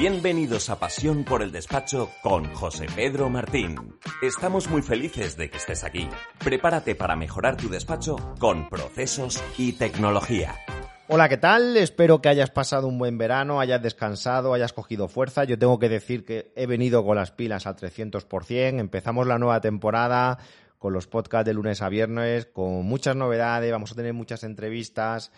Bienvenidos a Pasión por el Despacho con José Pedro Martín. Estamos muy felices de que estés aquí. Prepárate para mejorar tu despacho con procesos y tecnología. Hola, ¿qué tal? Espero que hayas pasado un buen verano, hayas descansado, hayas cogido fuerza. Yo tengo que decir que he venido con las pilas al 300%. Empezamos la nueva temporada con los podcasts de lunes a viernes, con muchas novedades, vamos a tener muchas entrevistas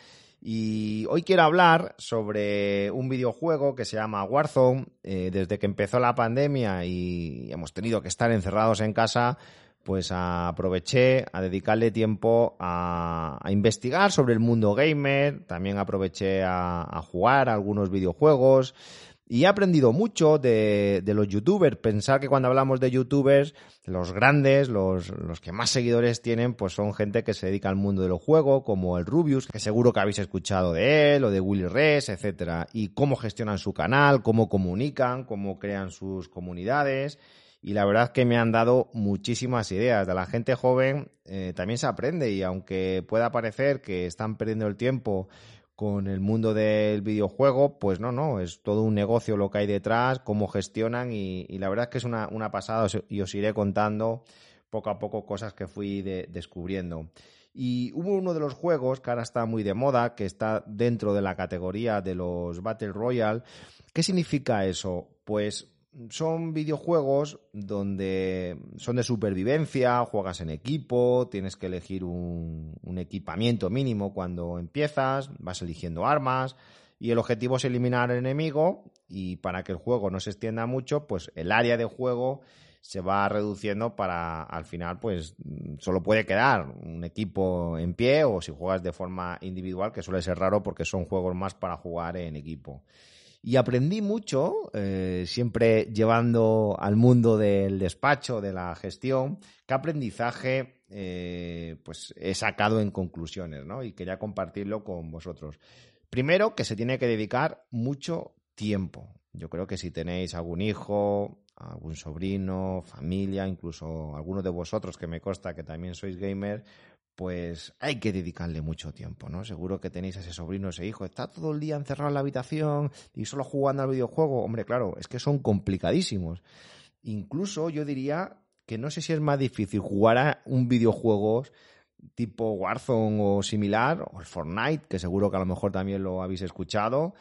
y hoy quiero hablar sobre un videojuego que se llama Warzone. Eh, desde que empezó la pandemia y hemos tenido que estar encerrados en casa, pues aproveché a dedicarle tiempo a, investigar sobre el mundo gamer. También aproveché a, a jugar algunos videojuegos. Y he aprendido mucho de, los youtubers. Pensar que cuando hablamos de youtubers, los grandes, los, los, que más seguidores tienen, pues son gente que se dedica al mundo de los juegos, como el Rubius, que seguro que habéis escuchado de él, o de Willy Res, etcétera. Y cómo gestionan su canal, cómo comunican, cómo crean sus comunidades. Y la verdad que me han dado muchísimas ideas. De la gente joven eh, también se aprende y aunque pueda parecer que están perdiendo el tiempo con el mundo del videojuego, pues no, no, es todo un negocio lo que hay detrás, cómo gestionan y, la verdad es que es una, pasada y os iré contando poco a poco cosas que fui descubriendo. Y hubo uno de los juegos que ahora está muy de moda, que está dentro de la categoría de los Battle Royale. ¿Qué significa eso? Pues son videojuegos donde son de supervivencia, juegas en equipo, tienes que elegir un, equipamiento mínimo cuando empiezas, vas eligiendo armas y el objetivo es eliminar al enemigo y para que el juego no se extienda mucho, pues el área de juego se va reduciendo para al final pues solo puede quedar un equipo en pie o si juegas de forma individual que suele ser raro porque son juegos más para jugar en equipo. Y aprendí mucho, eh, siempre llevando al mundo del despacho, de la gestión, qué aprendizaje eh, pues he sacado en conclusiones, ¿no? Y quería compartirlo con vosotros. Primero, que se tiene que dedicar mucho tiempo. Yo creo que si tenéis algún hijo, algún sobrino, familia, incluso alguno de vosotros que me consta que también sois gamer, pues hay que dedicarle mucho tiempo, ¿no? Seguro que tenéis a ese sobrino, ese hijo, está todo el día encerrado en la habitación y solo jugando al videojuego. Hombre, claro, es que son complicadísimos. Incluso yo diría que no sé si es más difícil jugar a un videojuego tipo Warzone o similar, o el Fortnite, que seguro que a lo mejor también lo habéis escuchado,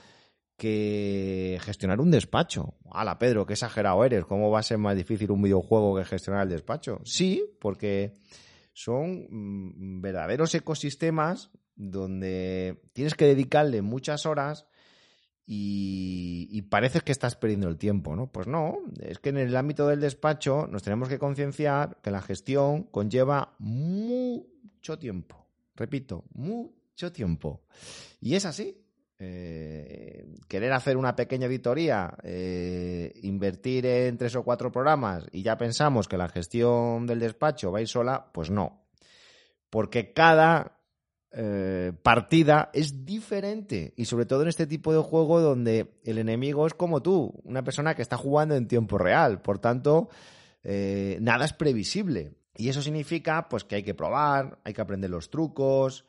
que gestionar un despacho. Hala, Pedro, qué exagerado eres. ¿Cómo va a ser más difícil un videojuego que gestionar el despacho? Sí, porque son mm, verdaderos ecosistemas donde tienes que dedicarle muchas horas y, parece que estás perdiendo el tiempo, ¿no? Pues no, es que en el ámbito del despacho nos tenemos que concienciar que la gestión conlleva mucho tiempo. Repito, mucho tiempo. Y es así. Eh, querer hacer una pequeña auditoría, eh, invertir en tres o cuatro programas y ya pensamos que la gestión del despacho va a ir sola, pues no. Porque cada eh, partida es diferente y sobre todo en este tipo de juego donde el enemigo es como tú, una persona que está jugando en tiempo real. Por tanto, nada es previsible. Y eso significa pues que hay que probar, hay que aprender los trucos,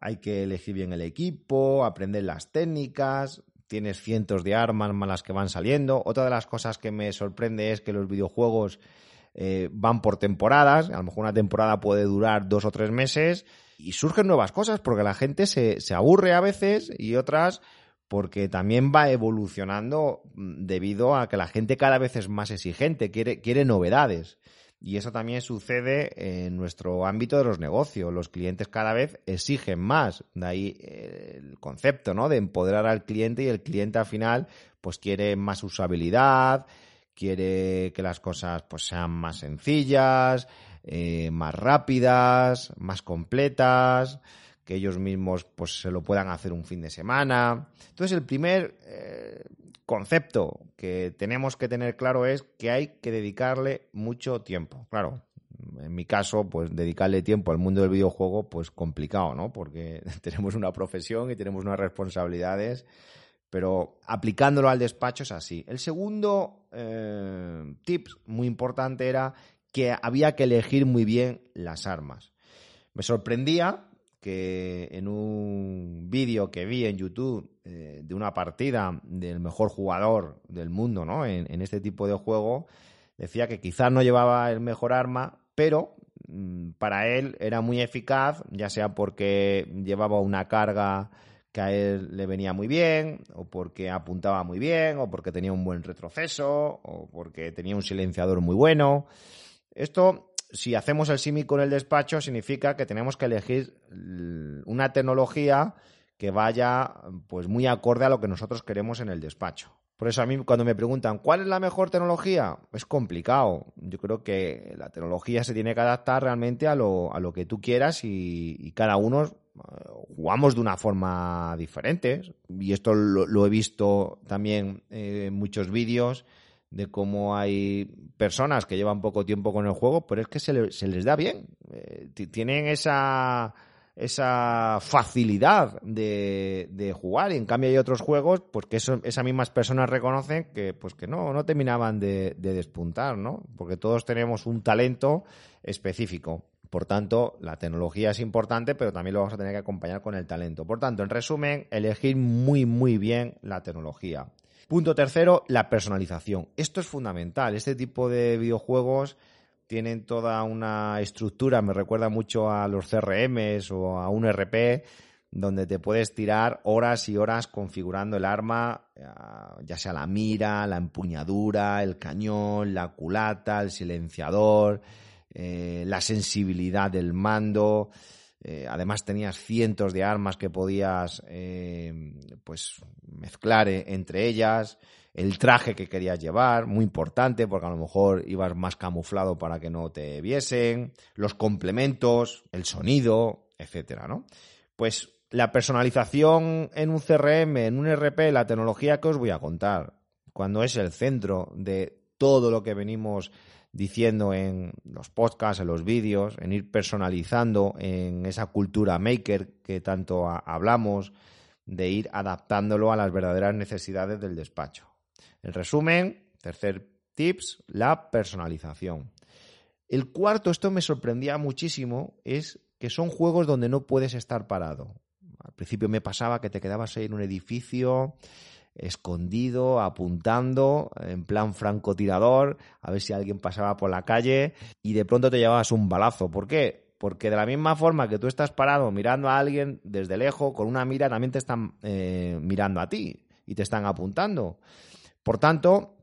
hay que elegir bien el equipo, aprender las técnicas, tienes cientos de armas malas que van saliendo. Otra de las cosas que me sorprende es que los videojuegos eh, van por temporadas, a lo mejor una temporada puede durar dos o tres meses y surgen nuevas cosas porque la gente se, se aburre a veces y otras porque también va evolucionando mm, debido a que la gente cada vez es más exigente, quiere, quiere novedades. Y eso también sucede en nuestro ámbito de los negocios. Los clientes cada vez exigen más. De ahí eh, el concepto, ¿no? De empoderar al cliente y el cliente al final, pues quiere más usabilidad, quiere que las cosas pues sean más sencillas, eh, más rápidas, más completas que ellos mismos pues se lo puedan hacer un fin de semana. Entonces el primer eh, concepto que tenemos que tener claro es que hay que dedicarle mucho tiempo. Claro, en mi caso, pues dedicarle tiempo al mundo del videojuego, pues complicado, ¿no? Porque tenemos una profesión y tenemos unas responsabilidades, pero aplicándolo al despacho es así. El segundo eh, tip muy importante era que había que elegir muy bien las armas. Me sorprendía que en un vídeo que vi en YouTube eh, de una partida del mejor jugador del mundo ¿no? en, este tipo de juego, decía que quizás no llevaba el mejor arma, pero mm, para él era muy eficaz, ya sea porque llevaba una carga que a él le venía muy bien, o porque apuntaba muy bien, o porque tenía un buen retroceso, o porque tenía un silenciador muy bueno. Esto, si hacemos el símil con el despacho, significa que tenemos que elegir una tecnología que vaya pues muy acorde a lo que nosotros queremos en el despacho. Por eso a mí cuando me preguntan ¿cuál es la mejor tecnología? Es complicado. Yo creo que la tecnología se tiene que adaptar realmente a lo, a lo que tú quieras y, cada uno eh, jugamos de una forma diferente. Y esto lo, lo he visto también en muchos vídeos de cómo hay personas que llevan poco tiempo con el juego, pero es que se, le, se les da bien. Eh, tienen esa esa facilidad de, de, jugar y en cambio hay otros juegos pues que esas mismas personas reconocen que pues que no, no terminaban de, de despuntar, ¿no? Porque todos tenemos un talento específico. Por tanto, la tecnología es importante, pero también lo vamos a tener que acompañar con el talento. Por tanto, en resumen, elegir muy, muy bien la tecnología. Punto tercero, la personalización. Esto es fundamental. Este tipo de videojuegos tienen toda una estructura, me recuerda mucho a los CRMs o a un RP, donde te puedes tirar horas y horas configurando el arma, eh, ya sea la mira, la empuñadura, el cañón, la culata, el silenciador, eh, la sensibilidad del mando. Eh, además tenías cientos de armas que podías eh, pues mezclar eh, entre ellas. El traje que querías llevar, muy importante, porque a lo mejor ibas más camuflado para que no te viesen, los complementos, el sonido, etcétera, ¿no? Pues la personalización en un CRM, en un RP, la tecnología que os voy a contar, cuando es el centro de todo lo que venimos diciendo en los podcasts, en los vídeos, en ir personalizando en esa cultura maker que tanto hablamos, de ir adaptándolo a las verdaderas necesidades del despacho. En resumen, tercer tips, la personalización. El cuarto, esto me sorprendía muchísimo, es que son juegos donde no puedes estar parado. Al principio me pasaba que te quedabas ahí en un edificio escondido, apuntando, en plan francotirador, a ver si alguien pasaba por la calle y de pronto te llevabas un balazo. ¿Por qué? Porque de la misma forma que tú estás parado mirando a alguien desde lejos, con una mira, también te están eh, mirando a ti y te están apuntando. Por tanto,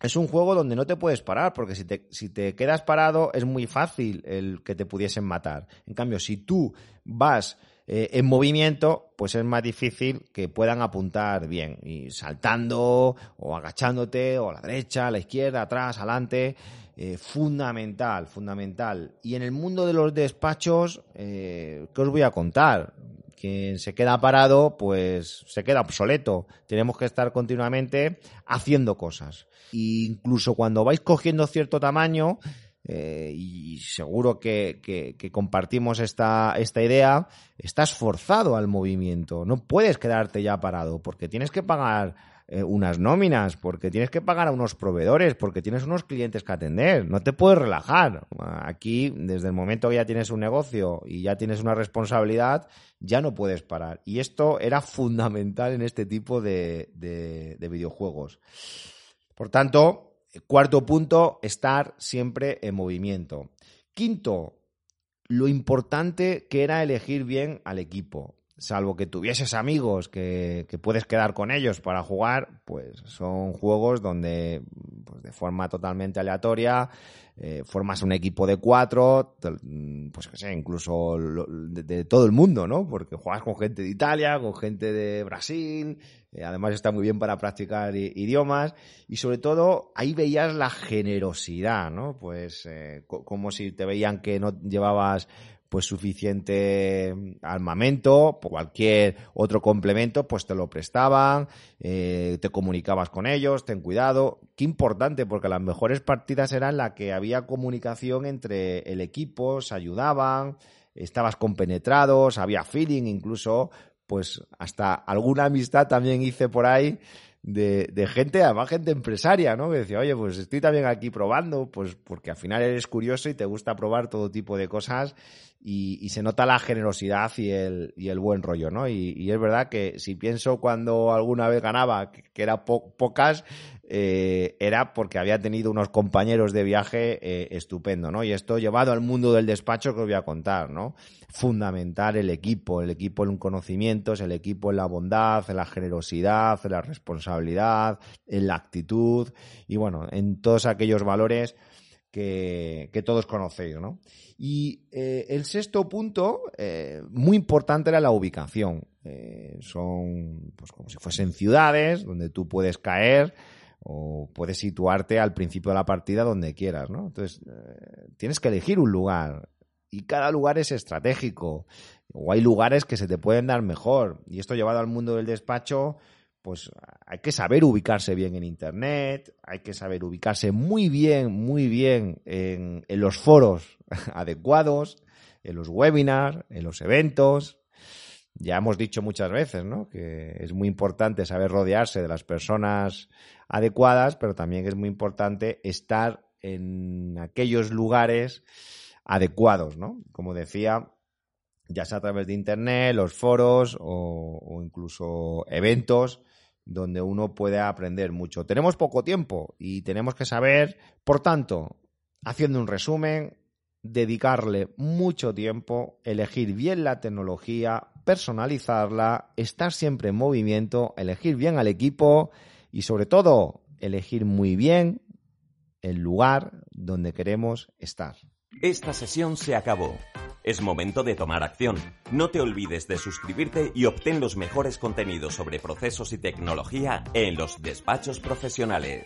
es un juego donde no te puedes parar, porque si te, si te quedas parado es muy fácil el que te pudiesen matar. En cambio, si tú vas eh, en movimiento, pues es más difícil que puedan apuntar bien. Y saltando, o agachándote, o a la derecha, a la izquierda, atrás, adelante. Eh, fundamental, fundamental. Y en el mundo de los despachos, eh, ¿qué os voy a contar? Quien se queda parado, pues se queda obsoleto. Tenemos que estar continuamente haciendo cosas. E incluso cuando vais cogiendo cierto tamaño, eh, y seguro que, que, que, compartimos esta, esta idea, estás forzado al movimiento. No puedes quedarte ya parado porque tienes que pagar eh, unas nóminas, porque tienes que pagar a unos proveedores, porque tienes unos clientes que atender. No te puedes relajar. Aquí, desde el momento que ya tienes un negocio y ya tienes una responsabilidad, ya no puedes parar. Y esto era fundamental en este tipo de, de, de videojuegos. Por tanto, Cuarto punto, estar siempre en movimiento. Quinto, lo importante que era elegir bien al equipo. Salvo que tuvieses amigos que, que puedes quedar con ellos para jugar, pues son juegos donde pues de forma totalmente aleatoria eh, formas un equipo de cuatro, pues que sé, incluso de, de, todo el mundo, ¿no? Porque juegas con gente de Italia, con gente de Brasil, eh, además está muy bien para practicar idiomas y sobre todo ahí veías la generosidad, ¿no? Pues eh, como si te veían que no llevabas pues suficiente armamento, cualquier otro complemento, pues te lo prestaban, eh, te comunicabas con ellos, ten cuidado. Qué importante, porque las mejores partidas eran las que había comunicación entre el equipo, se ayudaban, estabas compenetrados, había feeling, incluso, pues hasta alguna amistad también hice por ahí de, gente, además gente empresaria, ¿no? Que decía, oye, pues estoy también aquí probando, pues porque al final eres curioso y te gusta probar todo tipo de cosas y, se nota la generosidad y el, y el buen rollo, ¿no? Y, es verdad que si pienso cuando alguna vez ganaba, que, era pocas, eh, era porque había tenido unos compañeros de viaje eh, estupendo, ¿no? Y esto llevado al mundo del despacho que os voy a contar, ¿no? Fundamental el equipo, el equipo en conocimientos, el equipo en la bondad, en la generosidad, en la responsabilidad, en la actitud y bueno, en todos aquellos valores que, todos conocéis, ¿no? Y eh, el sexto punto, eh, muy importante, era la ubicación. Eh, son pues, como si fuesen ciudades donde tú puedes caer o puedes situarte al principio de la partida donde quieras, ¿no? Entonces, tienes que elegir un lugar y cada lugar es estratégico o hay lugares que se te pueden dar mejor y esto llevado al mundo del despacho pues hay que saber ubicarse bien en Internet, hay que saber ubicarse muy bien, muy bien en, los foros adecuados, en los webinars, en los eventos. Ya hemos dicho muchas veces, ¿no? Que es muy importante saber rodearse de las personas adecuadas, pero también es muy importante estar en aquellos lugares adecuados, ¿no? Como decía, ya sea a través de Internet, los foros o incluso eventos donde uno puede aprender mucho. Tenemos poco tiempo y tenemos que saber, por tanto, haciendo un resumen, dedicarle mucho tiempo, elegir bien la tecnología, personalizarla, estar siempre en movimiento, elegir bien al equipo y sobre todo elegir muy bien el lugar donde queremos estar. Esta sesión se acabó. Es momento de tomar acción. No te olvides de suscribirte y obtén los mejores contenidos sobre procesos y tecnología en los despachos profesionales.